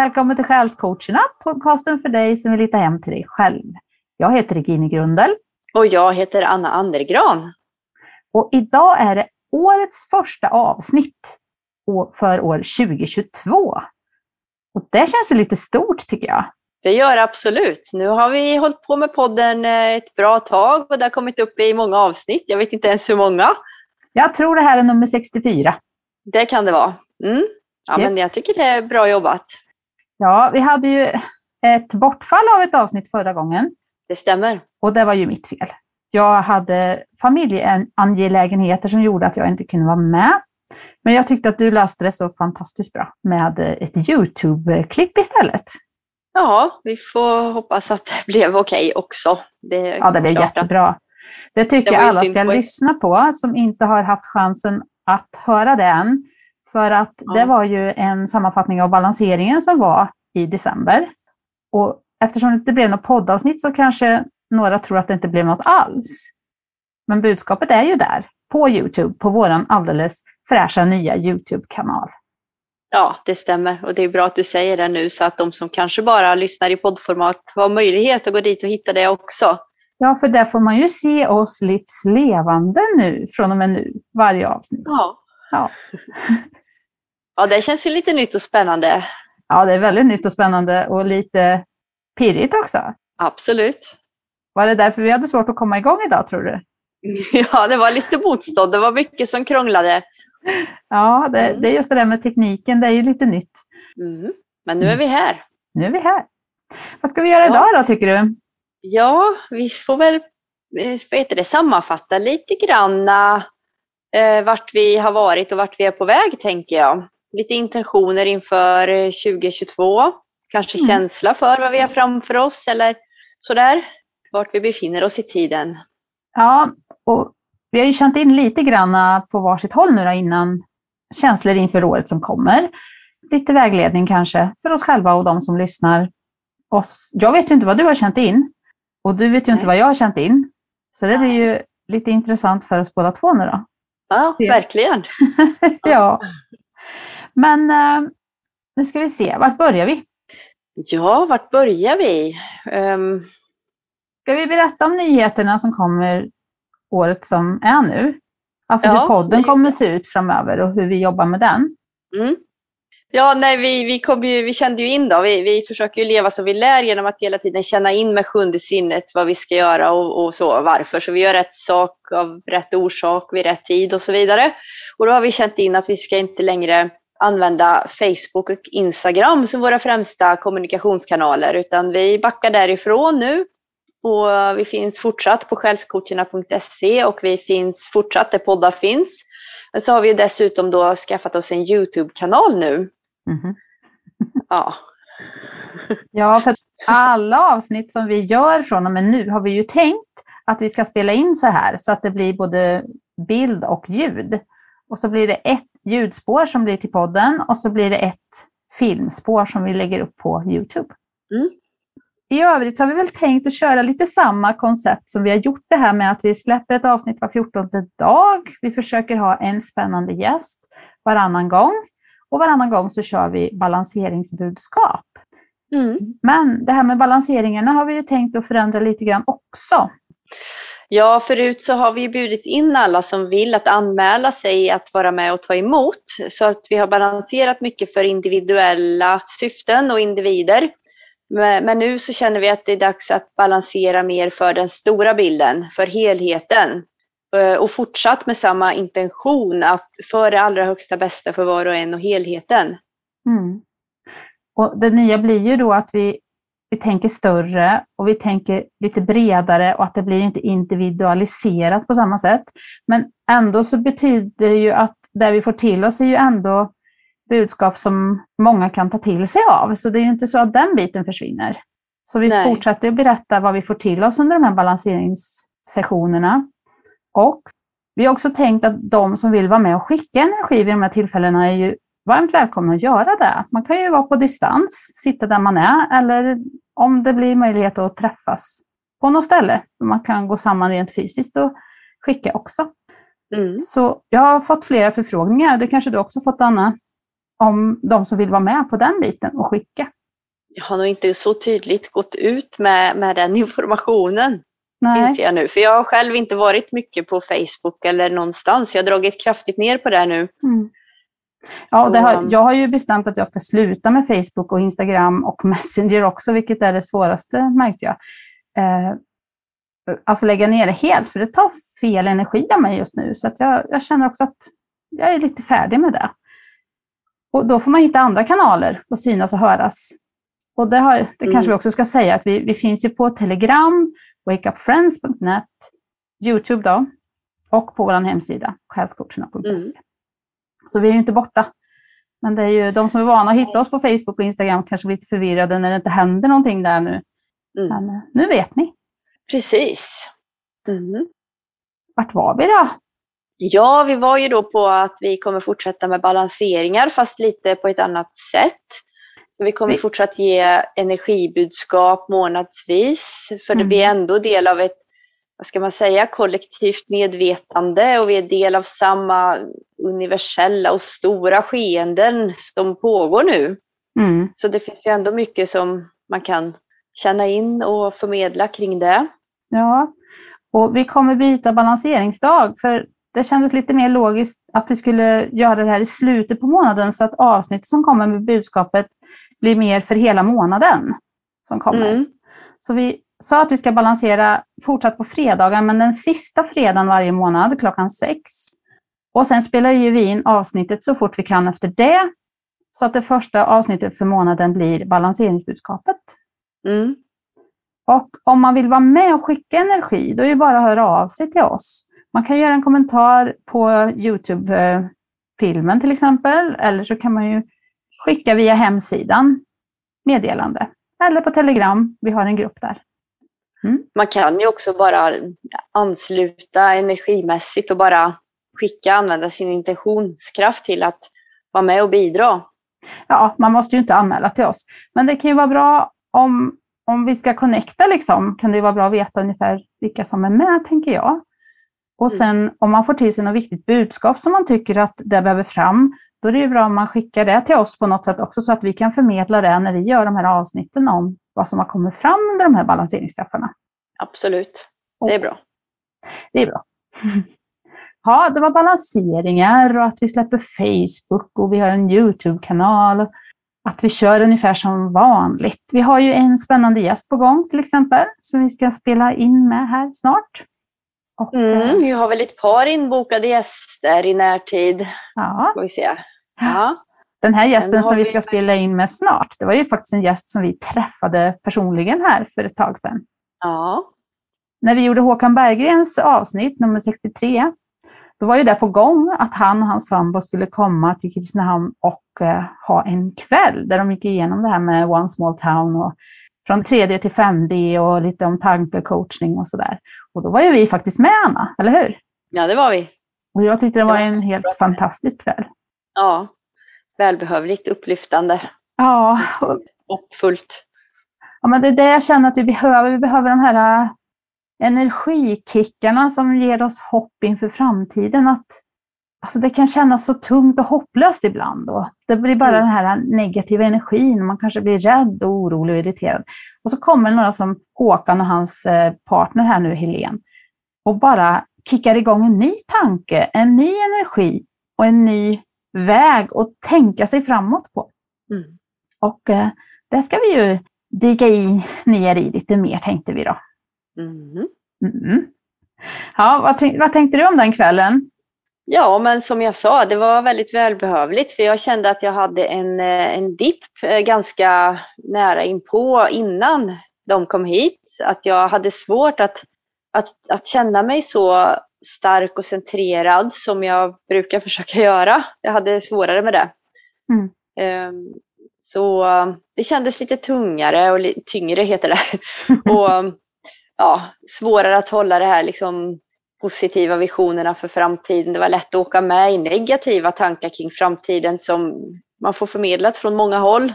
Välkommen till Själscoacherna, podcasten för dig som vill hitta hem till dig själv. Jag heter Regine Grundel. Och jag heter Anna Andergran. Och idag är det årets första avsnitt för år 2022. Och det känns ju lite stort tycker jag. Det gör det absolut. Nu har vi hållit på med podden eh, ett bra tag och det har kommit upp i många avsnitt. Jag vet inte ens hur många. Jag tror det här är nummer 64. Det kan det vara. Mm. Ja, yep. men jag tycker det är bra jobbat. Ja, vi hade ju ett bortfall av ett avsnitt förra gången. Det stämmer. Och det var ju mitt fel. Jag hade familjeangelägenheter som gjorde att jag inte kunde vara med. Men jag tyckte att du löste det så fantastiskt bra med ett YouTube-klipp istället. Ja, vi får hoppas att det blev okej okay också. Det ja, det blev jättebra. Det tycker det jag alla ska lyssna på som inte har haft chansen att höra det än. För att ja. det var ju en sammanfattning av balanseringen som var i december. Och eftersom det inte blev något poddavsnitt så kanske några tror att det inte blev något alls. Men budskapet är ju där, på Youtube, på vår alldeles fräscha nya Youtube-kanal. Ja, det stämmer. Och det är bra att du säger det nu så att de som kanske bara lyssnar i poddformat har möjlighet att gå dit och hitta det också. Ja, för där får man ju se oss livslevande nu, från och med nu, varje avsnitt. Ja. Ja. ja, det känns ju lite nytt och spännande. Ja, det är väldigt nytt och spännande och lite pirrigt också. Absolut. Var det därför vi hade svårt att komma igång idag, tror du? Ja, det var lite motstånd. Det var mycket som krånglade. Ja, det, mm. det är just det där med tekniken. Det är ju lite nytt. Mm. Men nu är vi här. Nu är vi här. Vad ska vi göra ja. idag då, tycker du? Ja, vi får väl eh, vad heter det, sammanfatta lite grann eh, vart vi har varit och vart vi är på väg, tänker jag. Lite intentioner inför 2022. Kanske mm. känsla för vad vi har framför oss eller sådär. Vart vi befinner oss i tiden. Ja, och vi har ju känt in lite grann på varsitt håll nu då innan känslor inför året som kommer. Lite vägledning kanske för oss själva och de som lyssnar. Oss. Jag vet ju inte vad du har känt in och du vet ju Nej. inte vad jag har känt in. Så det blir ju lite intressant för oss båda två nu då. Ja, verkligen. ja. Men uh, nu ska vi se, vart börjar vi? Ja, vart börjar vi? Um... Ska vi berätta om nyheterna som kommer året som är nu? Alltså ja, hur podden kommer se ut framöver och hur vi jobbar med den. Mm. Ja, nej, vi, vi, kom ju, vi kände ju in då, vi, vi försöker ju leva som vi lär genom att hela tiden känna in med sjunde sinnet vad vi ska göra och, och så, varför. Så vi gör rätt sak av rätt orsak vid rätt tid och så vidare. Och då har vi känt in att vi ska inte längre använda Facebook och Instagram som våra främsta kommunikationskanaler, utan vi backar därifrån nu och vi finns fortsatt på själscoacherna.se och vi finns fortsatt där poddar finns. Men så har vi dessutom då skaffat oss en Youtube-kanal nu. Mm. Ja. ja, för alla avsnitt som vi gör från och med nu har vi ju tänkt att vi ska spela in så här så att det blir både bild och ljud. Och så blir det ett ljudspår som blir till podden och så blir det ett filmspår som vi lägger upp på Youtube. Mm. I övrigt så har vi väl tänkt att köra lite samma koncept som vi har gjort det här med att vi släpper ett avsnitt var 14 dag. Vi försöker ha en spännande gäst varannan gång och varannan gång så kör vi balanseringsbudskap. Mm. Men det här med balanseringarna har vi ju tänkt att förändra lite grann också. Ja, förut så har vi bjudit in alla som vill att anmäla sig att vara med och ta emot. Så att vi har balanserat mycket för individuella syften och individer. Men nu så känner vi att det är dags att balansera mer för den stora bilden, för helheten. Eh, och fortsatt med samma intention, att för det allra högsta bästa för var och en och helheten. Mm. Och det nya blir ju då att vi, vi tänker större och vi tänker lite bredare och att det blir inte individualiserat på samma sätt. Men ändå så betyder det ju att det vi får till oss är ju ändå budskap som många kan ta till sig av. Så det är ju inte så att den biten försvinner. Så vi Nej. fortsätter att berätta vad vi får till oss under de här balanseringssessionerna. Och vi har också tänkt att de som vill vara med och skicka energi vid de här tillfällena är ju varmt välkomna att göra det. Man kan ju vara på distans, sitta där man är, eller om det blir möjlighet att träffas på något ställe. Man kan gå samman rent fysiskt och skicka också. Mm. Så jag har fått flera förfrågningar, det kanske du också fått Anna, om de som vill vara med på den biten och skicka. Jag har nog inte så tydligt gått ut med, med den informationen. Nej. Inser jag nu. För jag har själv inte varit mycket på Facebook eller någonstans. Jag har dragit kraftigt ner på det nu. Mm. Ja, har, jag har ju bestämt att jag ska sluta med Facebook och Instagram och Messenger också, vilket är det svåraste märkte jag. Eh, alltså lägga ner det helt, för det tar fel energi av mig just nu. Så att jag, jag känner också att jag är lite färdig med det. Och då får man hitta andra kanaler och synas och höras. Och det, har, det Mm. kanske vi också ska säga, att vi, vi finns ju på Telegram, wakeupfriends.net, Youtube då, och på vår hemsida, själscoacherna.se. Mm. Så vi är ju inte borta. Men det är ju de som är vana att hitta oss på Facebook och Instagram kanske blir lite förvirrade när det inte händer någonting där nu. Mm. Men eh, nu vet ni. Precis. Mm. Vart var vi då? Ja, vi var ju då på att vi kommer fortsätta med balanseringar fast lite på ett annat sätt. Vi kommer Vi- fortsatt ge energibudskap månadsvis för Mm. blir ändå del av ett, vad ska man säga, kollektivt medvetande och vi är del av samma universella och stora skeenden som pågår nu. Mm. Så det finns ju ändå mycket som man kan känna in och förmedla kring det. Ja, och vi kommer byta balanseringsdag för det kändes lite mer logiskt att vi skulle göra det här i slutet på månaden så att avsnittet som kommer med budskapet blir mer för hela månaden som kommer. Mm. Så vi sa att vi ska balansera fortsatt på fredagar, men den sista fredagen varje månad klockan sex. Och sen spelar ju vi in avsnittet så fort vi kan efter det. Så att det första avsnittet för månaden blir balanseringsbudskapet. Mm. Och om man vill vara med och skicka energi, då är det bara att höra av sig till oss. Man kan göra en kommentar på Youtube-filmen till exempel, eller så kan man ju skicka via hemsidan meddelande. Eller på Telegram, vi har en grupp där. Man kan ju också bara ansluta energimässigt och bara skicka, använda sin intentionskraft till att vara med och bidra. Ja, man måste ju inte anmäla till oss. Men det kan ju vara bra om, om vi ska connecta, liksom, kan det vara bra att veta ungefär vilka som är med, tänker jag. Och Mm. sen om man får till sig något viktigt budskap som man tycker att det behöver fram, då är det bra om man skickar det till oss på något sätt också, så att vi kan förmedla det när vi gör de här avsnitten om vad som har kommit fram under de här balanseringsträffarna. Absolut, det är bra. Det är bra. Ja, det var balanseringar och att vi släpper Facebook och vi har en Youtube-kanal. Att vi kör ungefär som vanligt. Vi har ju en spännande gäst på gång till exempel, som vi ska spela in med här snart. Och, eh, Mm, vi har väl ett par inbokade gäster i närtid. ja, Ska vi se. Ja. den här gästen som vi vi- ska spela in med snart, det var ju faktiskt en gäst som vi träffade personligen här för ett tag sedan. ja. när vi gjorde Håkan Berggrens avsnitt nummer 63, då var ju det på gång att han och hans sambo skulle komma till Kristinehamn och eh, ha en kväll där de gick igenom det här med One Small Town och från 3D till 5D och lite om tankecoachning och sådär. Och då var ju vi faktiskt med Anna, eller hur? ja, det var vi. Och jag tyckte det var en helt fantastisk kväll. Ja. Välbehövligt, upplyftande, Ja, och hoppfullt. Ja, men det är det jag känner att vi behöver. Vi behöver de här äh, energikickarna som ger oss hopp inför framtiden. Att, alltså det kan kännas så tungt och hopplöst ibland. Och det blir bara Mm. den här negativa energin. Man kanske blir rädd och orolig och irriterad. Och så kommer några som Håkan och hans eh, partner här nu, Helen, och bara kickar igång en ny tanke, en ny energi och en ny väg att tänka sig framåt på. Mm. Och eh, det ska vi ju dyka i, ner i lite mer tänkte vi då. Mm. Mm. Ja, vad, vad tänkte du om den kvällen? Ja, men som jag sa, det var väldigt välbehövligt för jag kände att jag hade en, eh, en dipp eh, ganska nära inpå innan de kom hit. Att jag hade svårt att, att, att känna mig så stark och centrerad som jag brukar försöka göra. Jag hade svårare med det. Mm. Ehm, Så det kändes lite tungare och tyngre heter det. och ja, svårare att hålla det här liksom positiva visionerna för framtiden. Det var lätt att åka med i negativa tankar kring framtiden som man får förmedlat från många håll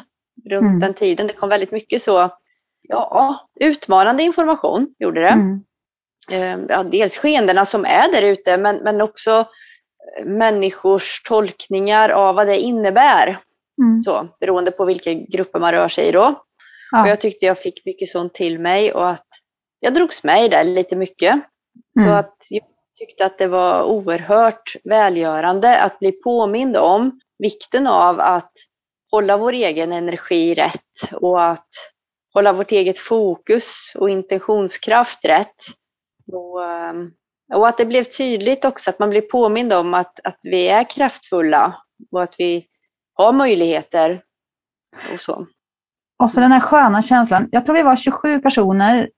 runt Mm. den tiden. Det kom väldigt mycket så, ja, utmanande information gjorde det. Mm. Eh, Ja, dels skeendena som är där ute men, men också eh, människors tolkningar av vad det innebär. Mm. Så, beroende på vilka grupper man rör sig i då. Ja. Och jag tyckte jag fick mycket sånt till mig och att jag drogs med i det lite mycket. Så mm. att jag tyckte att det var oerhört välgörande att bli påmind om vikten av att hålla vår egen energi rätt och att hålla vårt eget fokus och intentionskraft rätt. Och, ehm, och att det blev tydligt också att man blir påmind om att, att vi är kraftfulla och att vi har möjligheter och så. Och så den här sköna känslan. Jag tror vi var 27 personer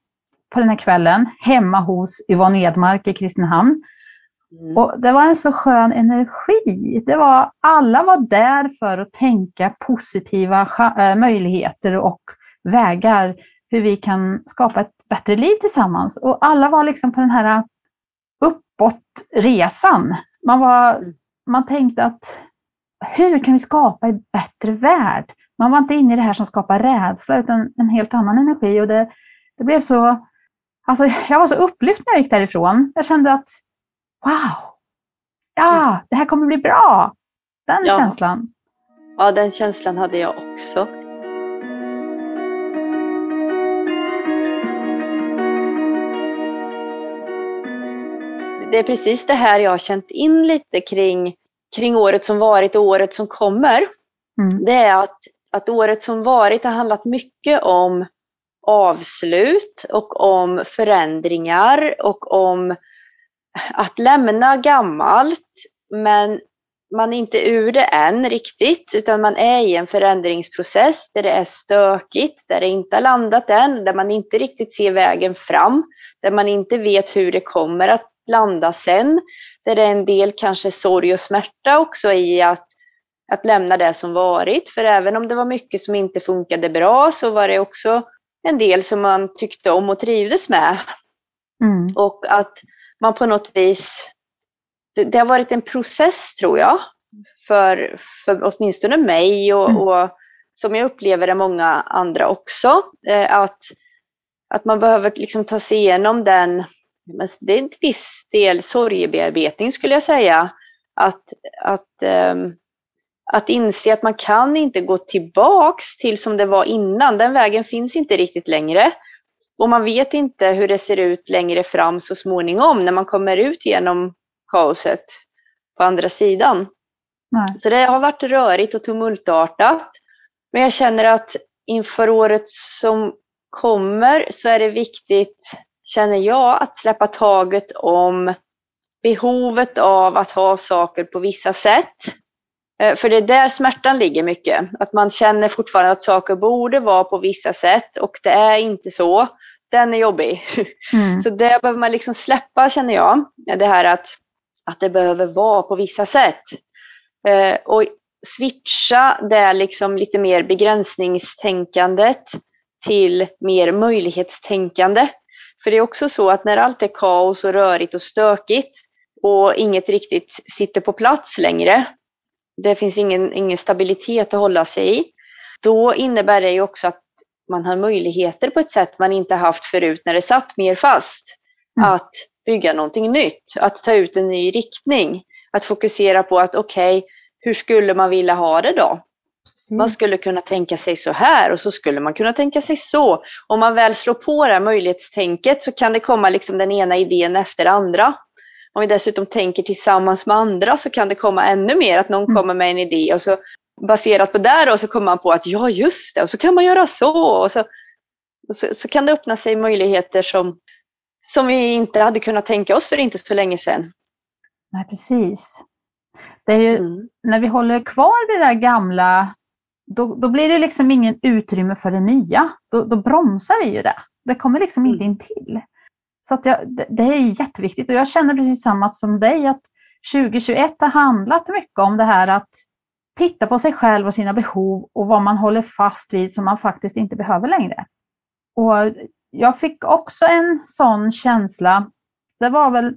på den här kvällen hemma hos Yvonne Edmark i Kristinehamn. Mm. Och det var en så skön energi. Det var, alla var där för att tänka positiva äh, möjligheter och vägar hur vi kan skapa ett bättre liv tillsammans. Och alla var liksom på den här uppåtresan. Man, var, mm. man tänkte att hur kan vi skapa en bättre värld? Man var inte inne i det här som skapar rädsla, utan en helt annan energi. Och det, det blev så... Alltså, jag var så upplyft när jag gick därifrån. Jag kände att wow, ja, det här kommer bli bra. Den ja. känslan. Ja, den känslan hade jag också. Det är precis det här jag har känt in lite kring, kring året som varit och året som kommer. Mm. Det är att, att året som varit har handlat mycket om avslut och om förändringar och om att lämna gammalt men man är inte ur det än riktigt utan man är i en förändringsprocess där det är stökigt, där det inte har landat än, där man inte riktigt ser vägen fram, där man inte vet hur det kommer att landa sen, där det är en del kanske sorg och smärta också i att, att lämna det som varit. För även om det var mycket som inte funkade bra så var det också en del som man tyckte om och trivdes med. Mm. Och att man på något vis, det, det, har varit en process tror jag, för, för åtminstone mig och, mm. och som jag upplever det många andra också, eh, att, att man behöver liksom ta sig igenom den, det är en viss del sorgebearbetning skulle jag säga, att, att, um, att inse att man kan inte gå tillbaks till som det var innan, den vägen finns inte riktigt längre. Och man vet inte hur det ser ut längre fram så småningom när man kommer ut genom kaoset på andra sidan. Nej. Så det har varit rörigt och tumultartat. Men jag känner att inför året som kommer så är det viktigt, känner jag, att släppa taget om behovet av att ha saker på vissa sätt. Eh, för det är där smärtan ligger mycket. Att man känner fortfarande att saker borde vara på vissa sätt och det är inte så. Den är jobbig. Mm. Så det behöver man liksom släppa känner jag. Det här att, att det behöver vara på vissa sätt. Eh, och switcha det liksom lite mer begränsningstänkandet till mer möjlighetstänkande. För det är också så att när allt är kaos och rörigt och stökigt och inget riktigt sitter på plats längre, det finns ingen, ingen stabilitet att hålla sig i, då innebär det ju också att man har möjligheter på ett sätt man inte haft förut när det satt mer fast. Mm. Att bygga någonting nytt, att ta ut en ny riktning. Att fokusera på att okej, okay, hur skulle man vilja ha det då? Precis. Man skulle kunna tänka sig så här och så skulle man kunna tänka sig så. Om man väl slår på det här möjlighetstänket så kan det komma liksom den ena idén efter andra. Om vi dessutom tänker tillsammans med andra så kan det komma ännu mer, att någon mm. kommer med en idé och så baserat på det då så kommer man på att ja just det, och så kan man göra så. Och så, så, så, kan det öppna sig möjligheter som, som vi inte hade kunnat tänka oss för inte så länge sedan. Nej, precis. Det är ju, mm. När vi håller kvar vid det där gamla, då, då blir det liksom ingen utrymme för det nya. Då, då bromsar vi ju det. Det kommer liksom mm. inte in till. Så att jag, det, det, är jätteviktigt och jag känner precis samma som dig att 2021 har handlat mycket om det här att titta på sig själv och sina behov och vad man håller fast vid som man faktiskt inte behöver längre. Och jag fick också en sån känsla, det var väl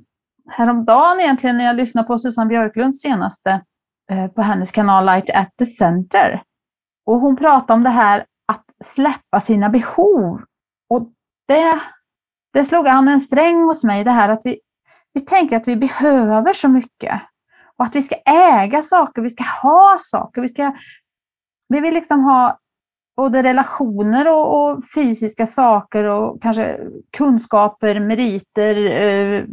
häromdagen egentligen när jag lyssnade på Susanne Björklunds senaste eh, på hennes kanal Light at the Center. Och hon pratade om det här att släppa sina behov. Och det, det slog an en sträng hos mig, det här att vi, vi tänker att vi behöver så mycket. Och att vi ska äga saker, vi ska ha saker, vi ska Vi vill liksom ha både relationer och, och fysiska saker och kanske kunskaper, meriter, eh,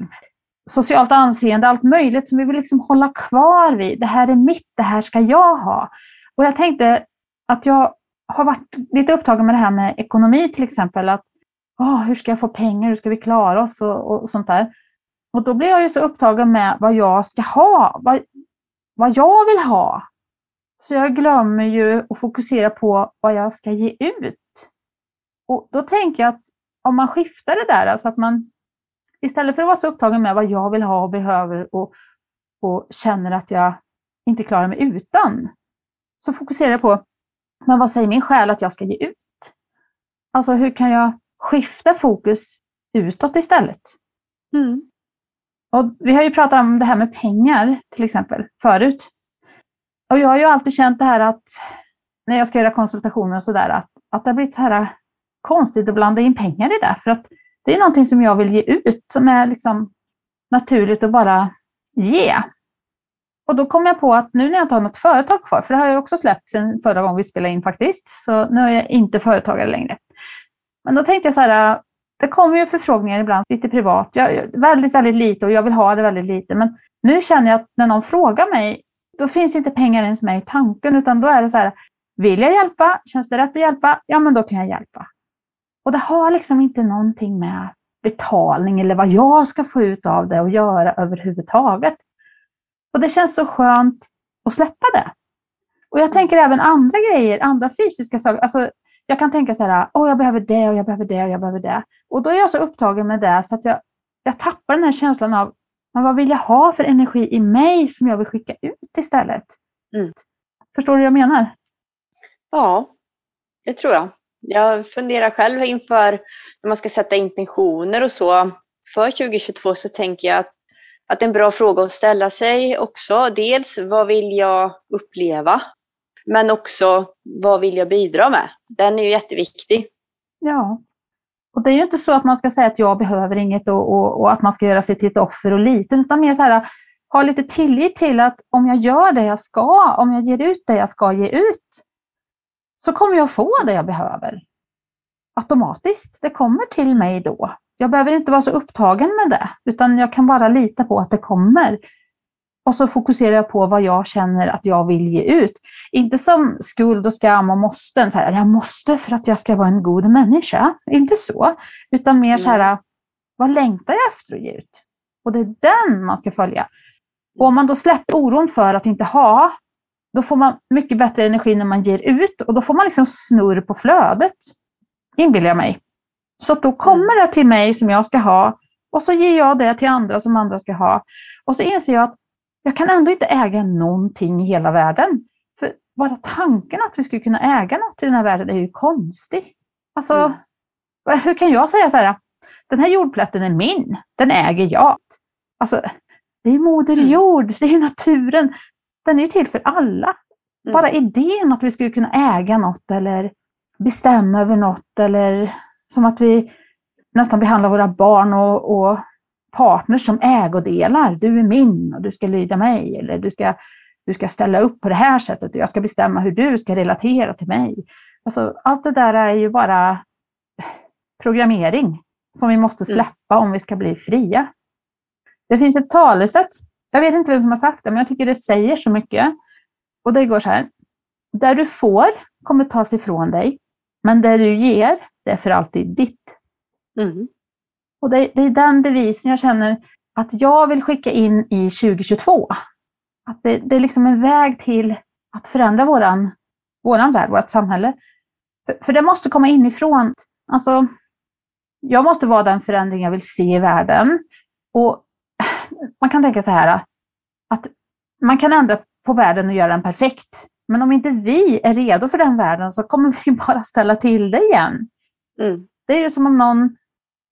socialt anseende, allt möjligt som vi vill liksom hålla kvar vid. Det här är mitt, det här ska jag ha. Och jag tänkte att jag har varit lite upptagen med det här med ekonomi till exempel. Att, oh, hur ska jag få pengar, hur ska vi klara oss och, och sånt där. Och då blir jag ju så upptagen med vad jag ska ha, vad, vad jag vill ha. Så jag glömmer ju att fokusera på vad jag ska ge ut. Och då tänker jag att om man skiftar det där, alltså att man istället för att vara så upptagen med vad jag vill ha och behöver och, och känner att jag inte klarar mig utan, så fokuserar jag på men vad säger min själ att jag ska ge ut? Alltså hur kan jag skifta fokus utåt istället? Mm. Och vi har ju pratat om det här med pengar till exempel förut. Och jag har ju alltid känt det här att när jag ska göra konsultationer och sådär, att, att det har blivit så här konstigt att blanda in pengar i det. För att det är någonting som jag vill ge ut, som är liksom naturligt att bara ge. Och då kom jag på att nu när jag inte har något företag kvar, för det har jag också släppt sedan förra gången vi spelade in faktiskt, så nu är jag inte företagare längre. Men då tänkte jag så här, äh, det kommer ju förfrågningar ibland, lite privat, jag, väldigt, väldigt lite och jag vill ha det väldigt lite. Men nu känner jag att när någon frågar mig, då finns inte pengar ens med i tanken, utan då är det så här, vill jag hjälpa? Känns det rätt att hjälpa? Ja, men då kan jag hjälpa. Och det har liksom inte någonting med betalning eller vad jag ska få ut av det att göra överhuvudtaget. Och det känns så skönt att släppa det. Och jag tänker även andra grejer, andra fysiska saker. Alltså, jag kan tänka så här, åh, jag behöver det och jag behöver det och jag behöver det. Och då är jag så upptagen med det så att jag, jag tappar den här känslan av, men vad vill jag ha för energi i mig som jag vill skicka ut istället? Mm. Förstår du vad jag menar? Ja, det tror jag. Jag funderar själv inför när man ska sätta intentioner och så för 2022 så tänker jag att, att en bra fråga att ställa sig också. Dels vad vill jag uppleva? Men också vad vill jag bidra med? Den är ju jätteviktig. Ja. Och det är ju inte så att man ska säga att jag behöver inget och, och, och att man ska göra sig till ett offer och liten, utan mer så här, ha lite tillit till att om jag gör det jag ska, om jag ger ut det jag ska ge ut, så kommer jag få det jag behöver. Automatiskt. Det kommer till mig då. Jag behöver inte vara så upptagen med det, utan jag kan bara lita på att det kommer. Och så fokuserar jag på vad jag känner att jag vill ge ut. Inte som skuld och skam och måsten. Så här, jag måste för att jag ska vara en god människa. Inte så. Utan mer så här, vad längtar jag efter att ge ut? Och det är den man ska följa. Och om man då släpper oron för att inte ha, då får man mycket bättre energi när man ger ut och då får man liksom snurr på flödet, inbillar jag mig. Så då kommer det till mig som jag ska ha och så ger jag det till andra som andra ska ha. Och så inser jag att jag kan ändå inte äga någonting i hela världen. För bara tanken att vi skulle kunna äga något i den här världen är ju konstig. Alltså, mm. hur kan jag säga så här, den här jordplätten är min, den äger jag. Alltså, det är moder mm. jord, det är naturen den är ju till för alla. Mm. Bara idén att vi skulle kunna äga något eller bestämma över något eller som att vi nästan behandlar våra barn och, och partners som ägodelar. Du är min och du ska lyda mig eller du ska, du ska ställa upp på det här sättet och jag ska bestämma hur du ska relatera till mig. Alltså, allt det där är ju bara programmering som vi måste mm. släppa mm. om vi ska bli fria. Det finns ett talesätt jag vet inte vem som har sagt det, men jag tycker det säger så mycket. Och det går så här. Där du får kommer tas ifrån dig, men där du ger, det är för alltid ditt. Mm. Och det, det, är den devisen jag känner att jag vill skicka in i 2022. Att det, det är liksom en väg till att förändra våran, våran värld, vårt samhälle. För, för det måste komma inifrån. Alltså, jag måste vara den förändring jag vill se i världen. Och man kan tänka så här att man kan ändra på världen och göra den perfekt. Men om inte vi är redo för den världen så kommer vi bara ställa till det igen. Mm. Det är ju som om någon,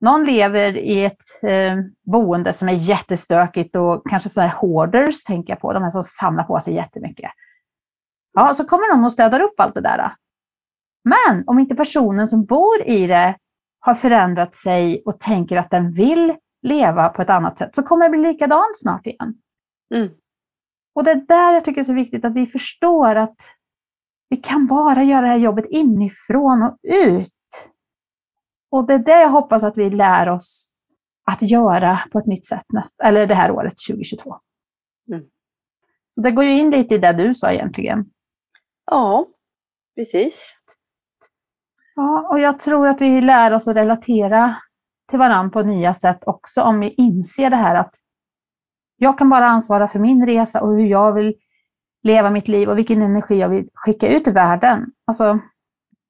någon lever i ett eh, boende som är jättestökigt och kanske sådana här hoarders, tänker jag på, de här som samlar på sig jättemycket. Ja, så kommer någon och städar upp allt det där. Men om inte personen som bor i det har förändrat sig och tänker att den vill leva på ett annat sätt så kommer det bli likadant snart igen. Mm. Och det är där jag tycker det är så viktigt att vi förstår att vi kan bara göra det här jobbet inifrån och ut. Och det är det jag hoppas att vi lär oss att göra på ett nytt sätt nästa, eller det här året 2022. Mm. Så det går ju in lite i det du sa egentligen. Ja, precis. Ja, och jag tror att vi lär oss att relatera till varandra på nya sätt också om vi inser det här att jag kan bara ansvara för min resa och hur jag vill leva mitt liv och vilken energi jag vill skicka ut i världen. Alltså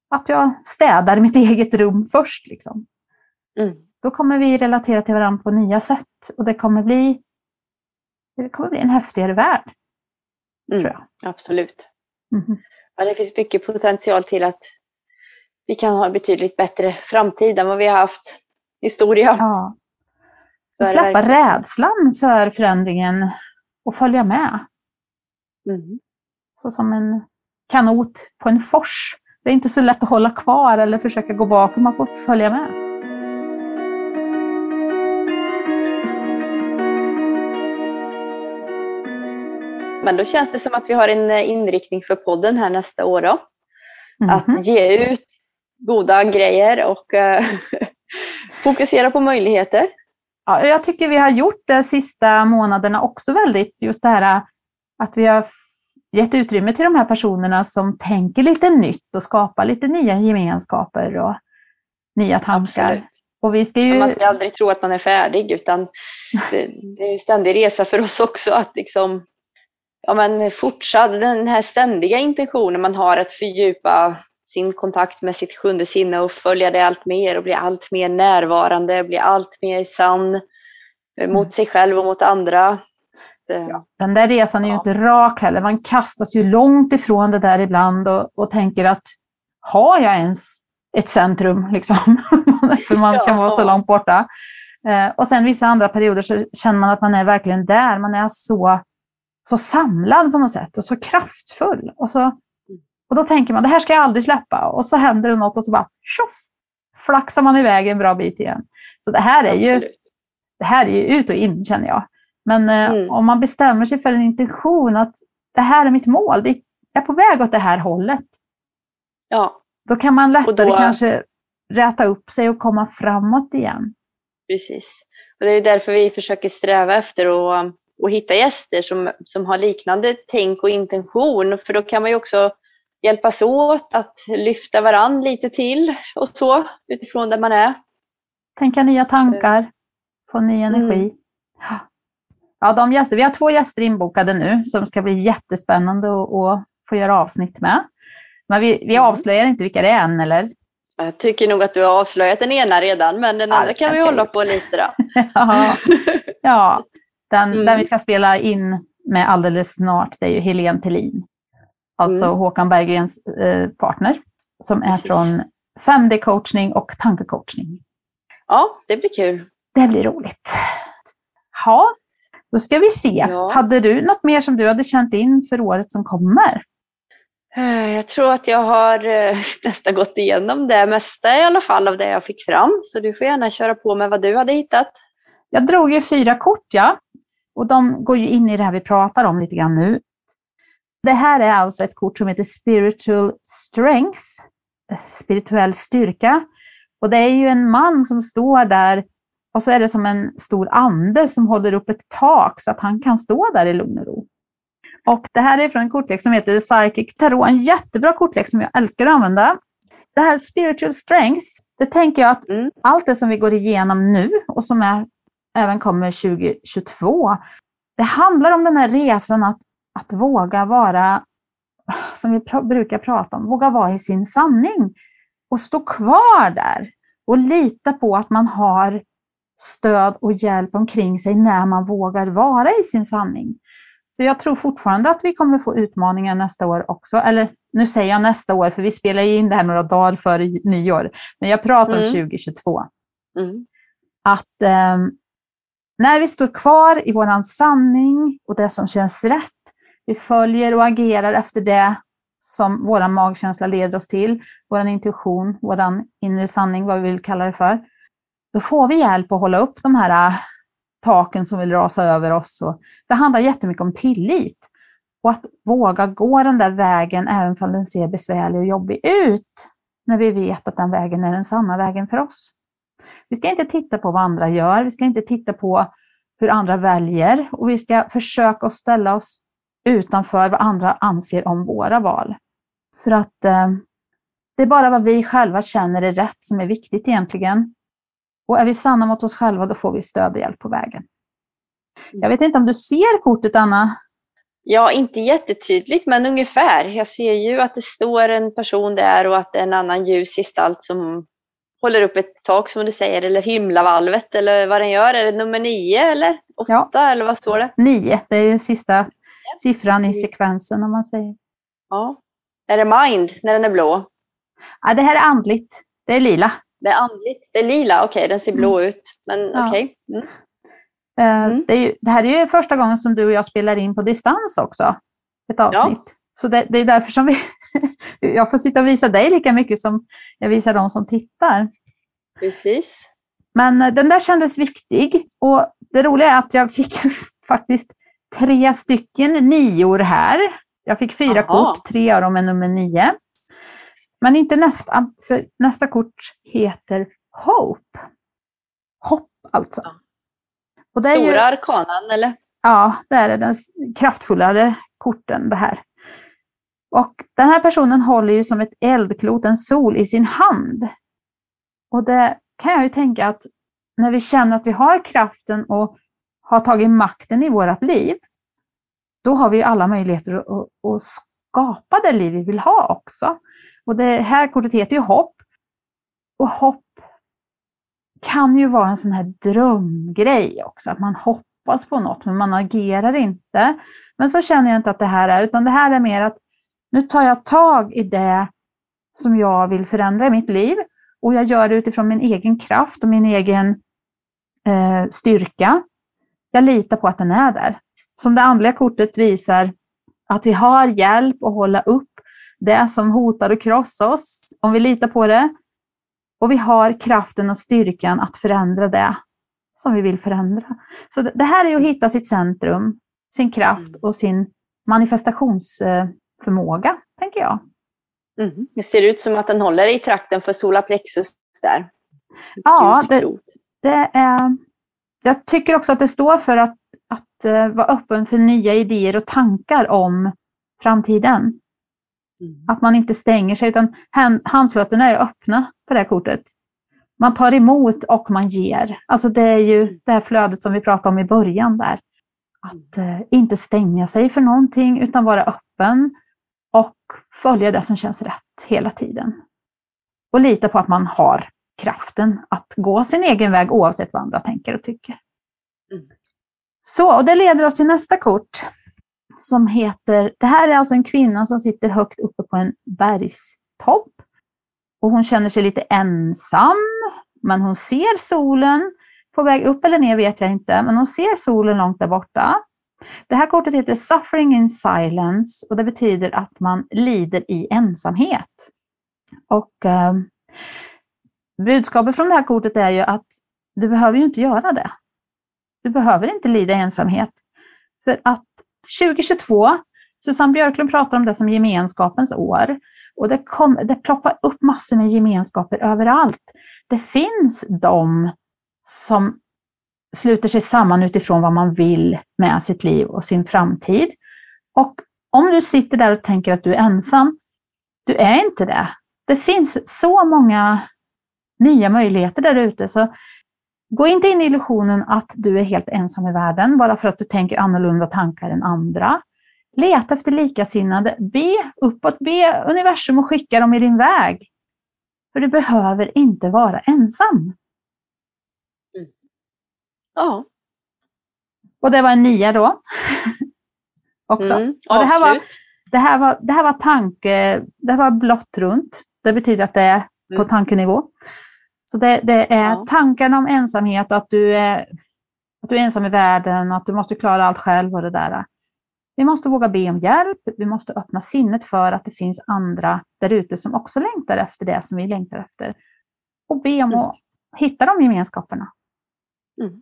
att jag städar mitt eget rum först. Liksom. Mm. Då kommer vi relatera till varandra på nya sätt och det kommer bli, det kommer bli en häftigare värld. Mm. Tror jag. Absolut. Mm. Ja, det finns mycket potential till att vi kan ha en betydligt bättre framtid än vad vi har haft historia. Ja. Så släppa rädslan för förändringen och följa med. Mm. Så som en kanot på en fors. Det är inte så lätt att hålla kvar eller försöka gå bakom, man får följa med. Men då känns det som att vi har en inriktning för podden här nästa år då. Mm -hmm. Att ge ut goda grejer och uh, fokusera på möjligheter. Ja, jag tycker vi har gjort det sista månaderna också väldigt, just det här att vi har gett utrymme till de här personerna som tänker lite nytt och skapar lite nya gemenskaper och nya tankar. Absolut. Och vi ska ju... Man ska aldrig tro att man är färdig utan det, det är en ständig resa för oss också att liksom ja, men fortsatt den här ständiga intentionen man har att fördjupa sin kontakt med sitt sjunde sinne och följa det allt mer och bli allt mer närvarande, bli allt mer sann eh, mot mm. sig själv och mot andra. Ja, den där resan är ju ja. inte rak heller. Man kastas ju långt ifrån det där ibland och, och tänker att har jag ens ett centrum? Liksom? För man kan vara så långt borta. Eh, och sen vissa andra perioder så känner man att man är verkligen där. Man är så, så samlad på något sätt och så kraftfull. Och, så, och då tänker man, det här ska jag aldrig släppa. Och så händer det något och så bara tjoff! Flaxar man iväg en bra bit igen. Så det här är ju, det här är ju ut och in känner jag. Men eh, mm. om man bestämmer sig för en intention att det här är mitt mål, jag är på väg åt det här hållet. Ja. Då kan man lättare då... kanske räta upp sig och komma framåt igen. Precis. Och det är därför vi försöker sträva efter att, att hitta gäster som, som har liknande tänk och intention. För då kan man ju också hjälpas åt att lyfta varann lite till och så utifrån där man är. Tänka nya tankar, få ny energi. Mm. Ja, de gäster, vi har två gäster inbokade nu som ska bli jättespännande att få göra avsnitt med. Men vi, vi mm. avslöjar inte vilka det är än, eller? Jag tycker nog att du har avslöjat den ena redan, men den andra kan vi hålla på lite då. ja, ja. Den, mm. den vi ska spela in med alldeles snart, det är ju Helene Thelin. Alltså mm. Håkan Berggrens eh, partner, som är Precis. från 5D-coachning och tankecoachning. Ja, det blir kul. Det blir roligt. Ja, då ska vi se. Ja. Hade du något mer som du hade känt in för året som kommer? Eh, jag tror att jag har eh, nästan gått igenom det mesta i alla fall av det jag fick fram. Så du får gärna köra på med vad du hade hittat. Jag drog ju fyra kort, ja. Och de går ju in i det här vi pratar om lite grann nu. Det här är alltså ett kort som heter Spiritual Strength, eh, spirituell styrka. Och det är ju en man som står där och så är det som en stor ande som håller upp ett tak så att han kan stå där i lugn och ro. Och det här är från en kortlek som heter Psychic Tarot, en jättebra kortlek som jag älskar att använda. Det här Spiritual Strength, det tänker jag att mm. allt det som vi går igenom nu och som är, även kommer 2022, det handlar om den här resan att, att våga vara, som vi pr brukar prata om, våga vara i sin sanning och stå kvar där och lita på att man har stöd och hjälp omkring sig när man vågar vara i sin sanning. För jag tror fortfarande att vi kommer få utmaningar nästa år också. Eller nu säger jag nästa år, för vi spelar in det här några dagar före nyår. Men jag pratar mm. om 2022. Mm. Att eh, när vi står kvar i vår sanning och det som känns rätt, vi följer och agerar efter det som vår magkänsla leder oss till, vår intuition, vår inre sanning, vad vi vill kalla det för då får vi hjälp att hålla upp de här äh, taken som vill rasa över oss. Och det handlar jättemycket om tillit. Och att våga gå den där vägen även om den ser besvärlig och jobbig ut, när vi vet att den vägen är den sanna vägen för oss. Vi ska inte titta på vad andra gör, vi ska inte titta på hur andra väljer och vi ska försöka att ställa oss utanför vad andra anser om våra val. För att eh, det är bara vad vi själva känner är rätt som är viktigt egentligen. Och är vi sanna mot oss själva, då får vi stöd och hjälp på vägen. Jag vet inte om du ser kortet, Anna? Ja, inte jättetydligt, men ungefär. Jag ser ju att det står en person där och att det är en annan ljusgestalt som håller upp ett tak som du säger, eller himlavalvet eller vad den gör. Är det nummer nio eller åtta ja. eller vad står det? Nio, det är ju sista ja. siffran i sekvensen om man säger. Ja. Är det mind när den är blå? Ja, det här är andligt. Det är lila. Det är andligt. Det är lila, okej, okay, den ser blå mm. ut. Men ja. okej. Okay. Mm. Eh, mm. Det, det, här är ju första gången som du och jag spelar in på distans också. Ett avsnitt. Ja. Så det, det, är därför som vi, jag får sitta och visa dig lika mycket som jag visar de som tittar. Precis. Men eh, den där kändes viktig. Och det roliga är att jag fick faktiskt tre stycken nior här. Jag fick fyra Aha. kort, tre av dem är nummer nio. Men inte nästa, för nästa kort heter Hope. Hopp alltså. Ja. Och det är Stora ju, arkanan eller? Ja, det är det. Den kraftfullare korten det här. Och den här personen håller ju som ett eldklot, en sol i sin hand. Och det kan jag ju tänka att när vi känner att vi har kraften och har tagit makten i vårt liv, då har vi alla möjligheter att, att skapa det liv vi vill ha också. Och det här kortet heter ju hopp. Och hopp kan ju vara en sån här drömgrej också, att man hoppas på något men man agerar inte. Men så känner jag inte att det här är, utan det här är mer att nu tar jag tag i det som jag vill förändra i mitt liv och jag gör det utifrån min egen kraft och min egen eh, styrka. Jag litar på att den är där. Som det andliga kortet visar att vi har hjälp att hålla upp det som hotar att krossa oss, om vi litar på det. Och vi har kraften och styrkan att förändra det som vi vill förändra. Så det här är att hitta sitt centrum, sin kraft mm. och sin manifestationsförmåga, tänker jag. Mm. Det ser ut som att den håller i trakten för solarplexus där. Ja, det, det, är... Jag tycker också att det står för att, att uh, vara öppen för nya idéer och tankar om framtiden. Mm. Att man inte stänger sig, utan hand, handflatorna är öppna på det här kortet. Man tar emot och man ger. Alltså det är ju mm. det här flödet som vi pratade om i början där. Att eh, inte stänga sig för någonting utan vara öppen och följa det som känns rätt hela tiden. Och lita på att man har kraften att gå sin egen väg oavsett vad andra tänker och tycker. Mm. Så, och det leder oss till nästa kort som heter, det här är alltså en kvinna som sitter högt uppe på en bergstopp. Och hon känner sig lite ensam, men hon ser solen. På väg upp eller ner vet jag inte, men hon ser solen långt där borta. Det här kortet heter Suffering in Silence och det betyder att man lider i ensamhet. Och eh, budskapet från det här kortet är ju att du behöver ju inte göra det. Du behöver inte lida i ensamhet. För att 2022, Susanne Björklund pratar om det som gemenskapens år. Och det, kom, det ploppar upp massor med gemenskaper överallt. Det finns de som sluter sig samman utifrån vad man vill med sitt liv och sin framtid. Och om du sitter där och tänker att du är ensam, du är inte det. Det finns så många nya möjligheter där ute, så Gå inte in i illusionen att du är helt ensam i världen bara för att du tänker annorlunda tankar än andra. Leta efter likasinnade. Be uppåt, be universum och skicka dem i din väg. För du behöver inte vara ensam. Mm. Ja. Och det var en nia då. Också. Mm, och det, här var, det, här var, det här var tanke, det här var blått runt. Det betyder att det är på mm. tankenivå. Så det, det är ja. tankarna om ensamhet att du, är, att du är ensam i världen att du måste klara allt själv och det där. Vi måste våga be om hjälp, vi måste öppna sinnet för att det finns andra där ute som också längtar efter det som vi längtar efter. Och be om mm. att hitta de gemenskaperna. Mm.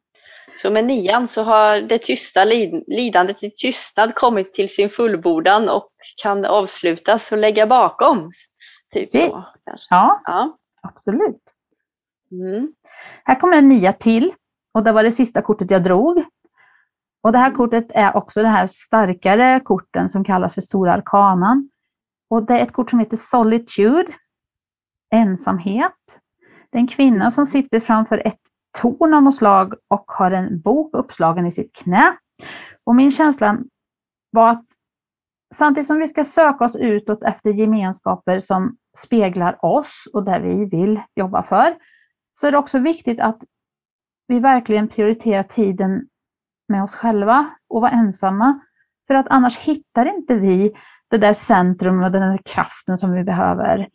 Så med nian så har det tysta lidandet i tystnad kommit till sin fullbordan och kan avslutas och lägga bakom. Typ så, ja, ja, absolut. Mm. Här kommer en nia till och det var det sista kortet jag drog. Och det här kortet är också det här starkare korten som kallas för Stora Arkanan. Och det är ett kort som heter Solitude, ensamhet. Det är en kvinna som sitter framför ett torn av något slag och har en bok uppslagen i sitt knä. Och min känsla var att samtidigt som vi ska söka oss utåt efter gemenskaper som speglar oss och där vi vill jobba för, så är det också viktigt att vi verkligen prioriterar tiden med oss själva och vara ensamma. För att annars hittar inte vi det där centrum och den där kraften som vi behöver.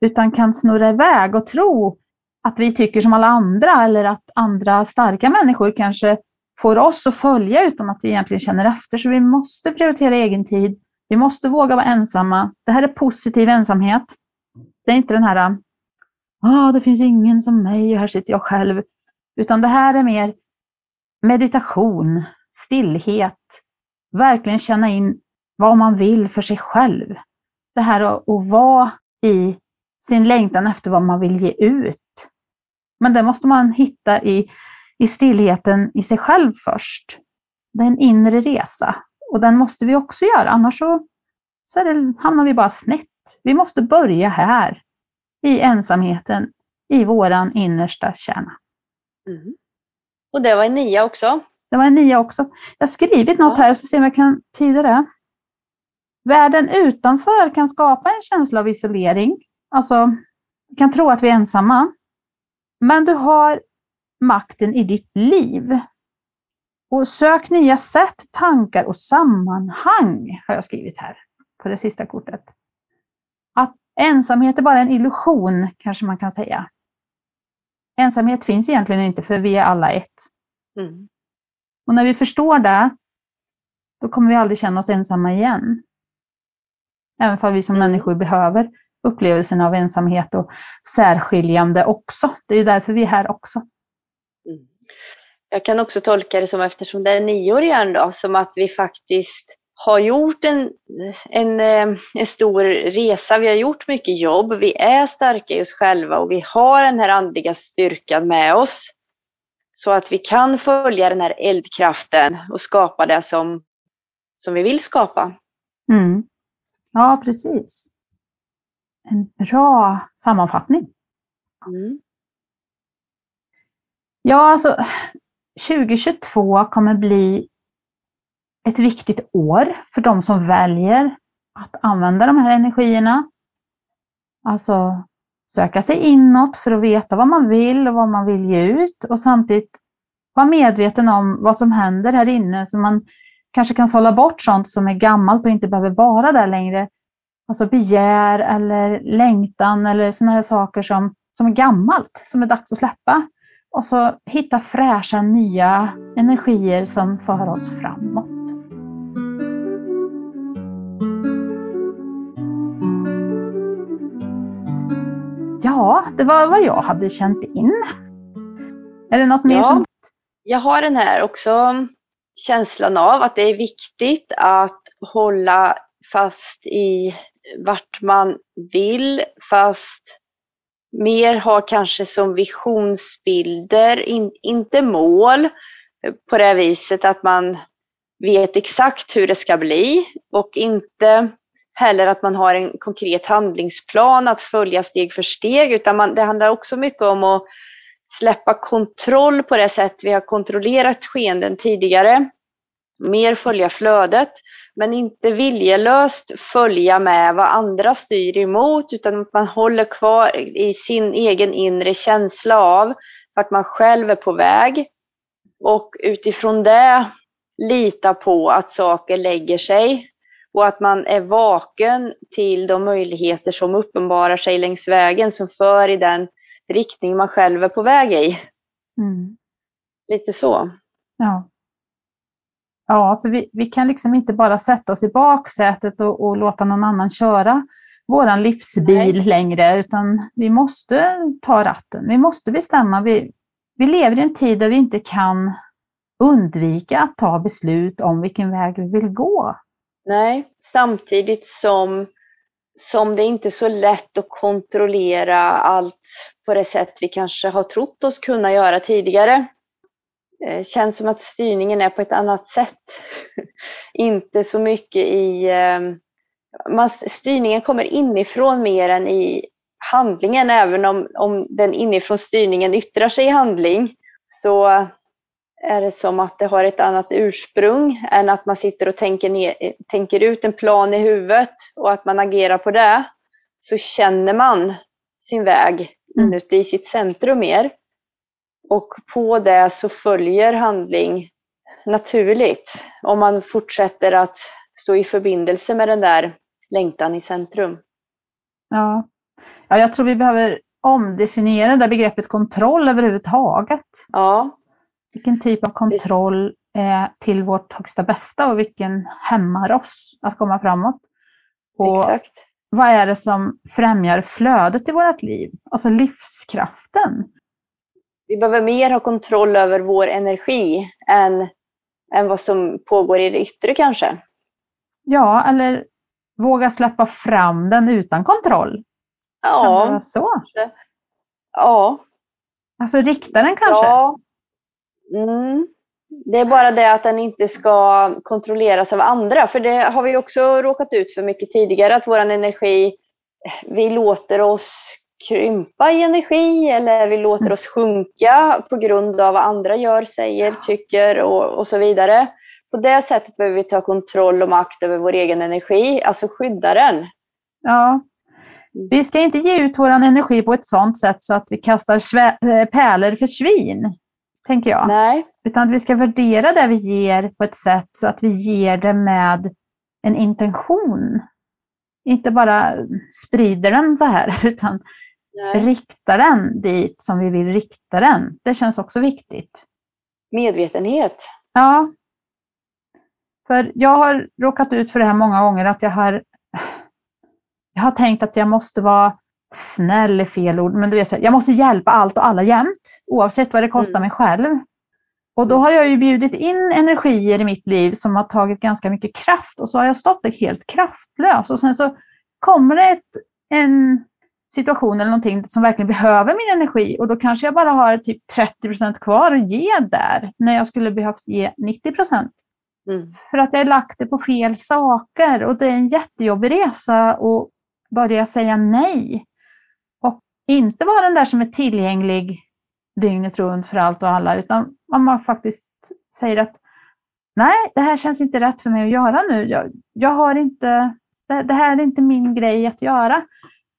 Utan kan snurra iväg och tro att vi tycker som alla andra eller att andra starka människor kanske får oss att följa utan att vi egentligen känner efter. Så vi måste prioritera egen tid. Vi måste våga vara ensamma. Det här är positiv ensamhet. Det är inte den här, ah, det finns ingen som mig och här sitter jag själv. Utan det här är mer meditation, stillhet, verkligen känna in vad man vill för sig själv. Det här att, att vara i sin längtan efter vad man vill ge ut. Men det måste man hitta i, i stillheten i sig själv först. Det är en inre resa och den måste vi också göra, annars så, så det, hamnar vi bara snett. Vi måste börja här, i ensamheten, i våran innersta kärna. Mm. Och det var en nia också? Det var en nia också. Jag har skrivit något här, så ser om jag kan tyda det. Världen utanför kan skapa en känsla av isolering. Alltså, vi kan tro att vi är ensamma. Men du har makten i ditt liv. Och sök nya sätt, tankar och sammanhang, har jag skrivit här på det sista kortet. Att ensamhet är bara en illusion, kanske man kan säga. Ensamhet finns egentligen inte, för vi är alla ett. Mm. Och när vi förstår det, då kommer vi aldrig känna oss ensamma igen. Även för vi som mm. människor behöver upplevelsen av ensamhet och särskiljande också. Det är ju därför vi är här också. Mm. Jag kan också tolka det som, eftersom det är nior igen då, som att vi faktiskt har gjort en, en, eh, en stor resa. Vi har gjort mycket jobb. Vi är starka i oss själva och vi har den här andliga styrkan med oss. Så att vi kan följa den här eldkraften och skapa det som, som vi vill skapa. Mm. Ja, precis. En bra sammanfattning. Mm. Ja, alltså 2022 kommer bli ett viktigt år för de som väljer att använda de här energierna. Alltså söka sig inåt för att veta vad man vill och vad man vill ge ut och samtidigt vara medveten om vad som händer här inne så man kanske kan sålla bort sånt som är gammalt och inte behöver vara där längre. Alltså begär eller längtan eller sådana här saker som, som är gammalt, som är dags att släppa. Och så hitta fräscha nya energier som för oss framåt. Ja, det var vad jag hade känt in. Är det något mer ja, som... Jag har den här också känslan av att det är viktigt att hålla fast i vart man vill, fast mer har kanske som visionsbilder, in, inte mål eh, på det viset att man vet exakt hur det ska bli och inte heller att man har en konkret handlingsplan att följa steg för steg, utan man, det handlar också mycket om att släppa kontroll på det sätt vi har kontrollerat skeenden tidigare. Mer följa flödet, men inte viljelöst följa med vad andra styr emot, utan att man håller kvar i sin egen inre känsla av vart man själv är på väg. Och utifrån det lita på att saker lägger sig och att man är vaken till de möjligheter som uppenbarar sig längs vägen som för i den riktning man själv är på väg i. Mm. Lite så. Ja. Ja, för vi, vi kan liksom inte bara sätta oss i baksätet och, och låta någon annan köra våran livsbil Nej. längre, utan vi måste ta ratten. Vi måste bestämma. Vi, vi lever i en tid där vi inte kan undvika att ta beslut om vilken väg vi vill gå. Nej, samtidigt som, som det inte är så lätt att kontrollera allt på det sätt vi kanske har trott oss kunna göra tidigare. Eh, känns som att styrningen är på ett annat sätt. inte så mycket i... Eh, man, styrningen kommer inifrån mer än i handlingen, även om, om den inifrån styrningen yttrar sig i handling. Så är det som att det har ett annat ursprung än att man sitter och tänker, ner, tänker ut en plan i huvudet och att man agerar på det. Så känner man sin väg mm. inuti sitt centrum mer. Och på det så följer handling naturligt om man fortsätter att stå i förbindelse med den där längtan i centrum. Ja, ja jag tror vi behöver omdefiniera det där begreppet kontroll överhuvudtaget. Ja, vilken typ av kontroll är till vårt högsta bästa och vilken hämmar oss att komma framåt? Och Exakt. Vad är det som främjar flödet i vårt liv? Alltså livskraften. Vi behöver mer ha kontroll över vår energi än, än vad som pågår i det yttre kanske. Ja, eller våga släppa fram den utan kontroll. Ja. Kan det vara så? Ja. Alltså rikta den kanske? Ja, Mm. Det är bara det att den inte ska kontrolleras av andra, för det har vi också råkat ut för mycket tidigare, att vår energi, vi låter oss krympa i energi eller vi låter oss sjunka på grund av vad andra gör, säger, tycker och, och så vidare. På det sättet behöver vi ta kontroll och makt över vår egen energi, alltså skydda den. Ja. Vi ska inte ge ut vår energi på ett sådant sätt så att vi kastar eh, pärlor för svin tänker jag. Nej. Utan att vi ska värdera det vi ger på ett sätt så att vi ger det med en intention. Inte bara sprider den så här, utan Nej. riktar den dit som vi vill rikta den. Det känns också viktigt. Medvetenhet. Ja. För jag har råkat ut för det här många gånger, att jag har, jag har tänkt att jag måste vara snäll är fel ord, men du vet, jag måste hjälpa allt och alla jämt, oavsett vad det kostar mm. mig själv. Och då har jag ju bjudit in energier i mitt liv som har tagit ganska mycket kraft och så har jag stått där helt kraftlös. Och sen så kommer det ett, en situation eller någonting som verkligen behöver min energi och då kanske jag bara har typ 30% kvar att ge där, när jag skulle behövt ge 90 Mm. För att jag har lagt det på fel saker och det är en jättejobbig resa att börja säga nej inte vara den där som är tillgänglig dygnet runt för allt och alla, utan man faktiskt säger att nej, det här känns inte rätt för mig att göra nu. Jag, jag har inte, det, det, här är inte min grej att göra.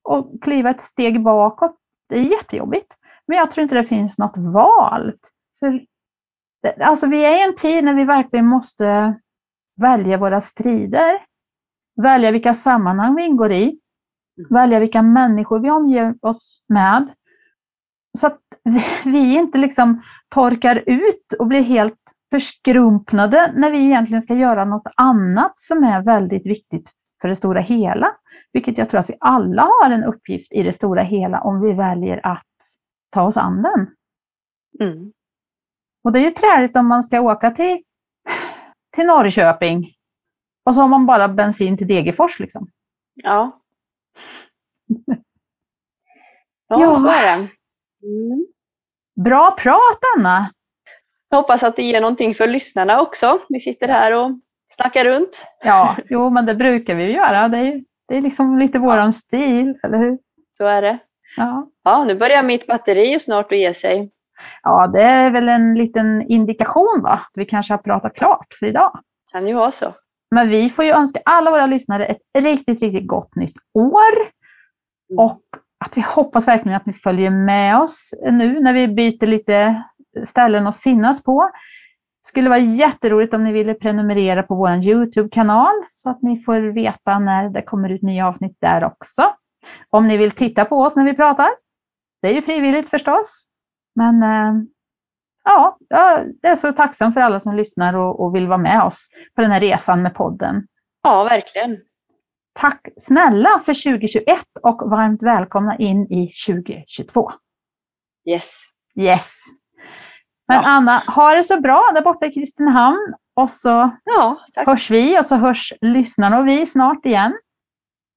Och kliva ett steg bakåt, det är jättejobbigt. Men jag tror inte det finns något val. För alltså vi är i en tid när vi verkligen måste välja våra strider, välja vilka sammanhang vi ingår i, välja vilka människor vi omger oss med. Så att vi inte liksom torkar ut och blir helt förskrumpnade när vi egentligen ska göra något annat som är väldigt viktigt för det stora hela. Vilket jag tror att vi alla har en uppgift i det stora hela om vi väljer att ta oss an den. Mm. Och det är ju träligt om man ska åka till, till Norrköping och så har man bara bensin till Degerfors. Liksom. Ja. ja, ja, så är det. Mm. Bra prat Anna! Jag hoppas att det ger någonting för lyssnarna också. Vi sitter här och snackar runt. Ja, jo men det brukar vi ju göra. Det är, det är liksom lite våran stil, eller hur? Så är det. Ja. ja, nu börjar mitt batteri snart att ge sig. Ja, det är väl en liten indikation va? Att vi kanske har pratat klart för idag. Kan ju vara så. Men vi får ju önska alla våra lyssnare ett riktigt, riktigt gott nytt år. Mm. Och att vi hoppas verkligen att ni följer med oss nu när vi byter lite ställen att finnas på. Skulle vara jätteroligt om ni ville prenumerera på vår YouTube-kanal så att ni får veta när det kommer ut nya avsnitt där också. Om ni vill titta på oss när vi pratar. Det är ju frivilligt förstås. Men eh, ja, jag är så tacksam för alla som lyssnar och, och vill vara med oss på den här resan med podden. Ja, verkligen. Tack snälla för 2021 och varmt välkomna in i 2022. Yes. Yes. Men Ja. Anna, ha det så bra där borta i Kristinehamn. Och så Ja, tack. hörs vi och så hörs lyssnarna och vi snart igen.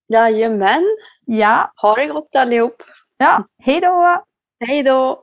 Jajamän. Ja, Ha det gott allihop. ja. hej då! Hej då!